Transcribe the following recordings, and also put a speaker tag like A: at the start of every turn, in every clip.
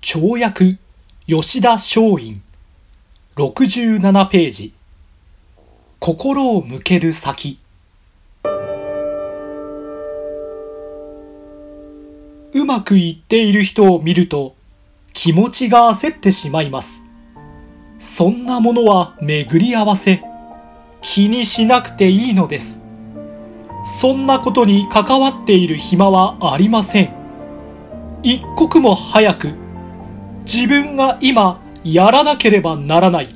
A: 跳躍吉田松陰。67ページ。心を向ける先。うまくいっている人を見ると気持ちが焦ってしまいます。そんなものは巡り合わせ気にしなくていいのです。そんなことに関わっている暇はありません。一刻も早く自分が今やらなければならない。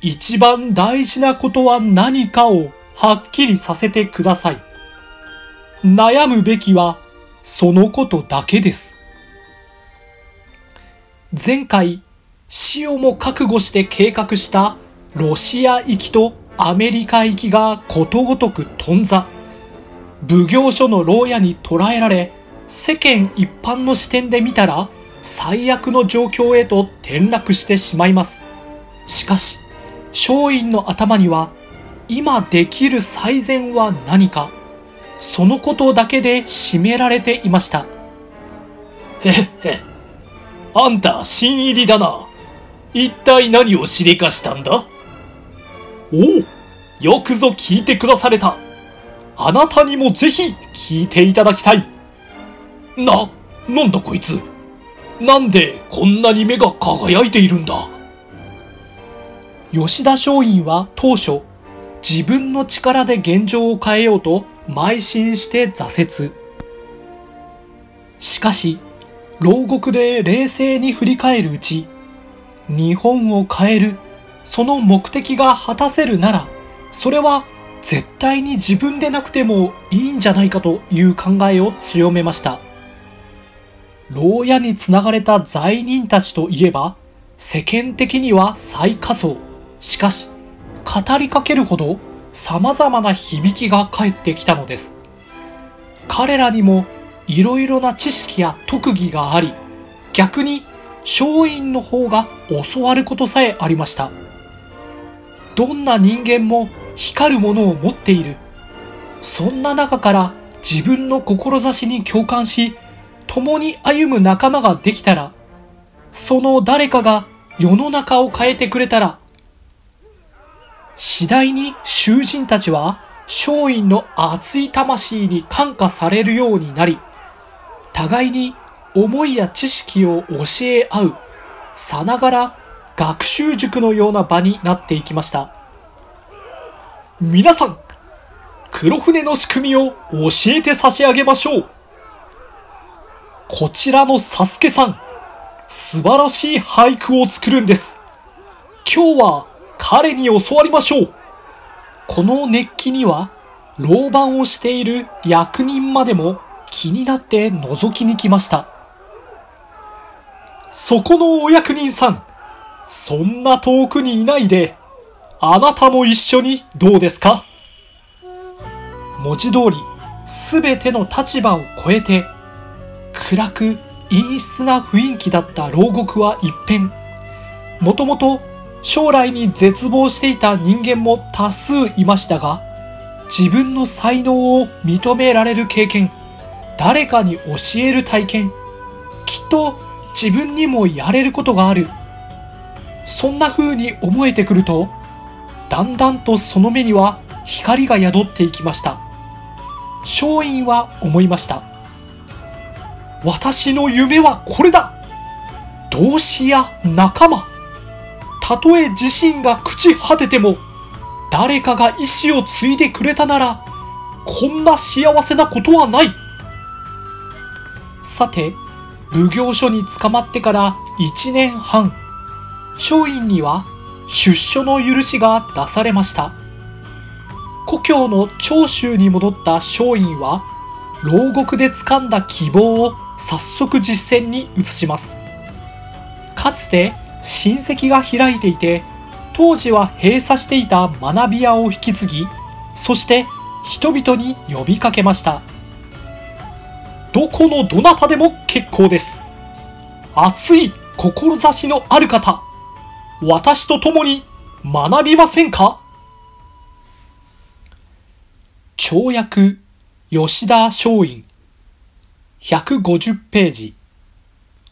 A: 一番大事なことは何かをはっきりさせてください。悩むべきはそのことだけです。前回死をも覚悟して計画したロシア行きとアメリカ行きがことごとく頓挫。奉行所の牢屋に捕らえられ世間一般の視点で見たら最悪の状況へと転落してしまいます。しかし松陰の頭には今できる最善は何か。そのことだけで占められていました。
B: へっへあんた新入りだな。一体何をしでかしたんだ？
A: おおよくぞ聞いてくだされた。あなたにもぜひ聞いていただきたい。
B: な、なんだこいつ？なんでこんなに目が輝いているんだ？
A: 吉田松陰は当初自分の力で現状を変えようと邁進して挫折。しかし牢獄で冷静に振り返るうち日本を変えるその目的が果たせるならそれは絶対に自分でなくてもいいんじゃないかという考えを強めました。牢屋につながれた罪人たちといえば世間的には最下層。しかし語りかけるほど様々な響きが返ってきたのです。彼らにもいろいろな知識や特技があり逆に松陰の方が教わることさえありました。どんな人間も光るものを持っている。そんな中から自分の志に共感し共に歩む仲間ができたらその誰かが世の中を変えてくれたら次第に囚人たちは松陰の熱い魂に感化されるようになり互いに思いや知識を教え合うさながら学習塾のような場になっていきました。皆さん黒船の仕組みを教えて差し上げましょう。こちらのサスケさん素晴らしい俳句を作るんです。今日は彼に教わりましょう。この熱気には老番をしている役人までも気になって覗きに来ました。そこのお役人さんそんな遠くにいないであなたも一緒にどうですか？文字通り全ての立場を超えて暗く陰湿な雰囲気だった牢獄は一変。もともと将来に絶望していた人間も多数いましたが自分の才能を認められる経験誰かに教える体験きっと自分にもやれることがある。そんな風に思えてくるとだんだんとその目には光が宿っていきました。松陰は思いました。私の夢はこれだ。同志や仲間。たとえ自身が朽ち果てても誰かが意志を継いでくれたならこんな幸せなことはない。さて奉行所に捕まってから1年半松陰には出所の許しが出されました。故郷の長州に戻った松陰は牢獄で掴んだ希望を早速実践に移します。かつて親戚が開いていて当時は閉鎖していた学び屋を引き継ぎそして人々に呼びかけました。どこのどなたでも結構です。熱い志のある方私と共に学びませんか？跳躍吉田松陰150ページ。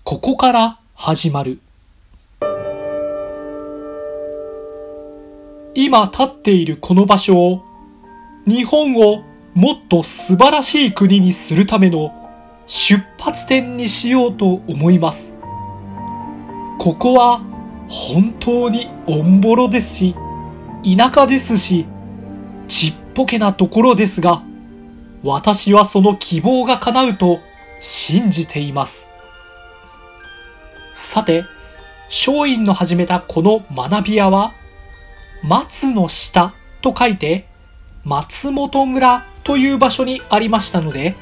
A: ここから始まる。今立っているこの場所を日本をもっと素晴らしい国にするための出発点にしようと思います。ここは本当におんぼろですし田舎ですしちっぽけなところですが私はその希望が叶うと信じています。さて松陰の始めたこの学び屋は松の下と書いて松本村という場所にありましたので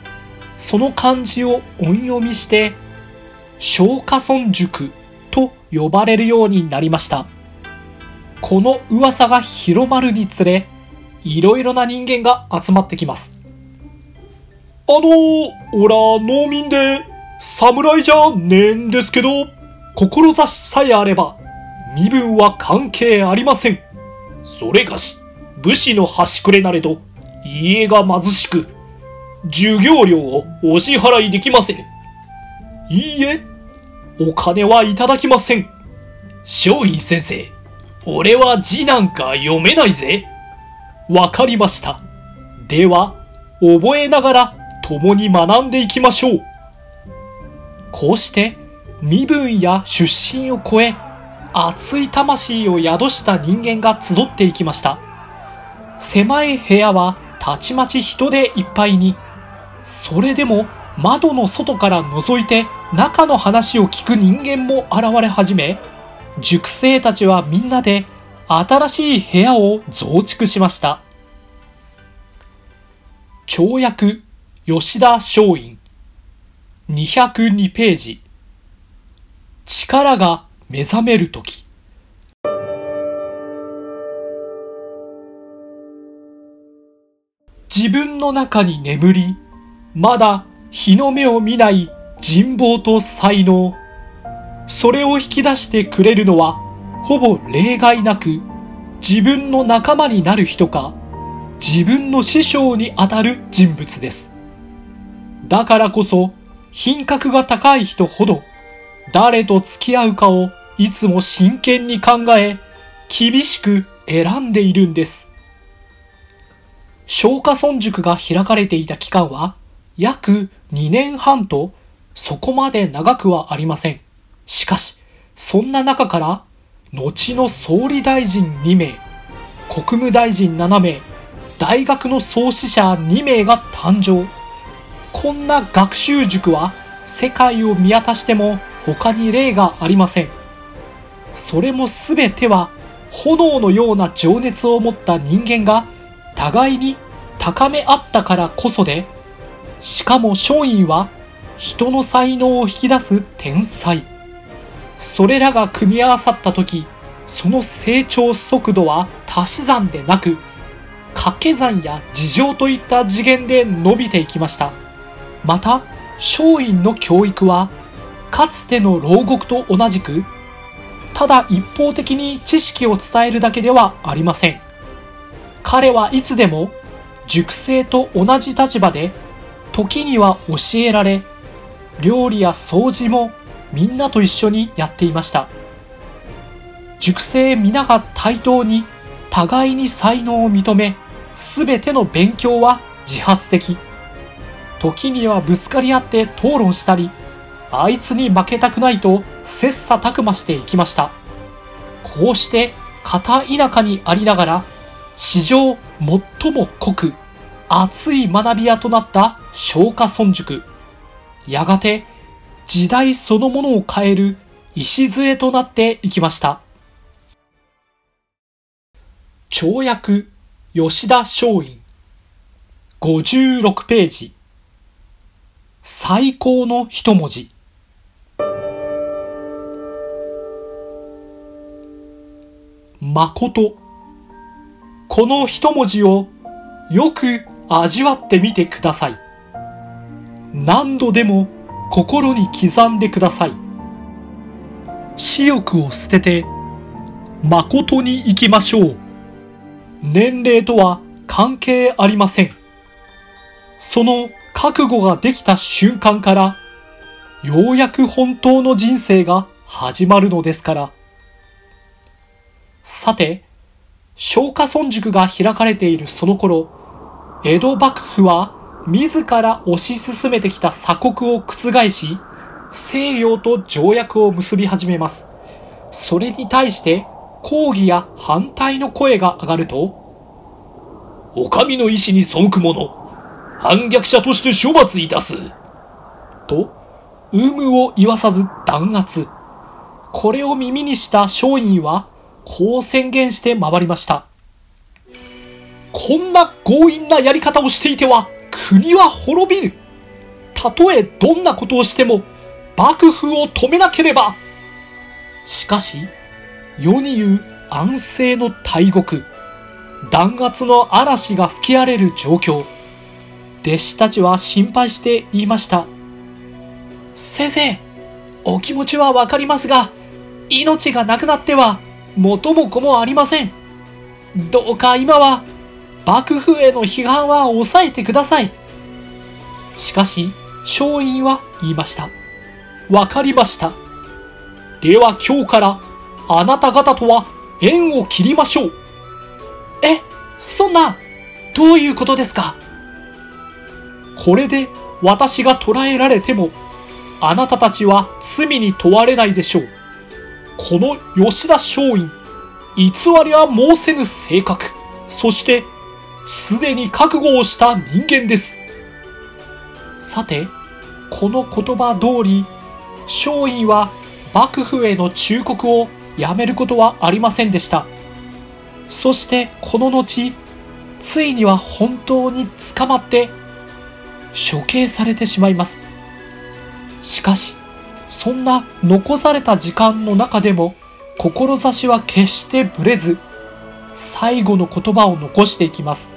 A: その漢字を音読みして松下村塾と呼ばれるようになりました。この噂が広まるにつれいろいろな人間が集まってきます。あのおら農民で侍じゃねえんですけど志さえあれば身分は関係ありません。
B: それがし武士の端くれなれど家が貧しく授業料をお支払いできませぬ。
A: いいえお金はいただきません。
B: 松陰先生俺は字なんか読めないぜ。
A: わかりました。では覚えながら共に学んでいきましょう。こうして身分や出身を超え熱い魂を宿した人間が集っていきました。狭い部屋はたちまち人でいっぱいにそれでも窓の外から覗いて中の話を聞く人間も現れ始め塾生たちはみんなで新しい部屋を増築しました。跳躍吉田松陰。202ページ。力が目覚めるとき自分の中に眠りまだ日の目を見ない人望と才能。それを引き出してくれるのはほぼ例外なく自分の仲間になる人か自分の師匠にあたる人物です。だからこそ品格が高い人ほど誰と付き合うかをいつも真剣に考え厳しく選んでいるんです。松下村塾が開かれていた期間は約2年半とそこまで長くはありません。しかしそんな中から後の総理大臣2名国務大臣7名大学の創始者2名が誕生。こんな学習塾は世界を見渡しても他に例がありません。それも全ては炎のような情熱を持った人間が互いに高め合ったからこそでしかも松陰は人の才能を引き出す天才。それらが組み合わさった時その成長速度は足し算でなく掛け算や事情といった次元で伸びていきました。また松陰の教育はかつての牢獄と同じくただ一方的に知識を伝えるだけではありません。彼はいつでも塾生と同じ立場で時には教えられ料理や掃除もみんなと一緒にやっていました。塾生皆が対等に互いに才能を認め全ての勉強は自発的。時にはぶつかり合って討論したりあいつに負けたくないと切磋琢磨していきました。こうして片田舎にありながら史上最も濃く熱い学び屋となった松下村塾。やがて時代そのものを変える礎となっていきました。跳躍吉田松陰。56ページ。最高の一文字。誠この一文字をよく味わってみてください。何度でも心に刻んでください。私欲を捨てて誠に行きましょう。年齢とは関係ありません。その覚悟ができた瞬間からようやく本当の人生が始まるのですから。さて、松下村塾が開かれているその頃、江戸幕府は自ら推し進めてきた鎖国を覆し、西洋と条約を結び始めます。それに対して抗議や反対の声が上がると、
B: お上の意志に背く者、反逆者として処罰いたす。
A: と、有無を言わさず弾圧。これを耳にした松陰は、こう宣言して回りました。こんな強引なやり方をしていては、国は滅びる。たとえどんなことをしても、幕府を止めなければ。しかし、世に言う安政の大国、弾圧の嵐が吹き荒れる状況。弟子たちは心配して言いました。先生、お気持ちはわかりますが、命がなくなっては元も子もありません。どうか今は幕府への批判は抑えてください。しかし、松陰は言いました。わかりました。では今日からあなた方とは縁を切りましょう。え、そんな、どういうことですか？これで私が捕らえられても、あなたたちは罪に問われないでしょう。この吉田松陰、偽りは申せぬ性格、そして、すでに覚悟をした人間です。さて、この言葉通り、松陰は幕府への忠告をやめることはありませんでした。そしてこの後、ついには本当に捕まって処刑されてしまいます。しかし、そんな残された時間の中でも、志は決してぶれず、最後の言葉を残していきます。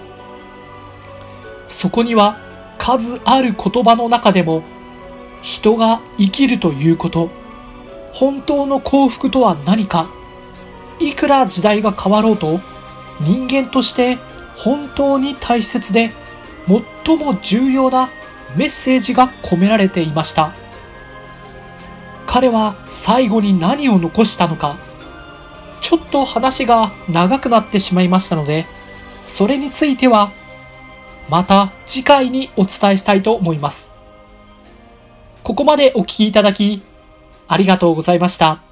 A: そこには数ある言葉の中でも、人が生きるということ、本当の幸福とは何か、いくら時代が変わろうと、人間として本当に大切で、最も重要なメッセージが込められていました。彼は最後に何を残したのか、ちょっと話が長くなってしまいましたので、それについては、また次回にお伝えしたいと思います。ここまでお聞きいただき、ありがとうございました。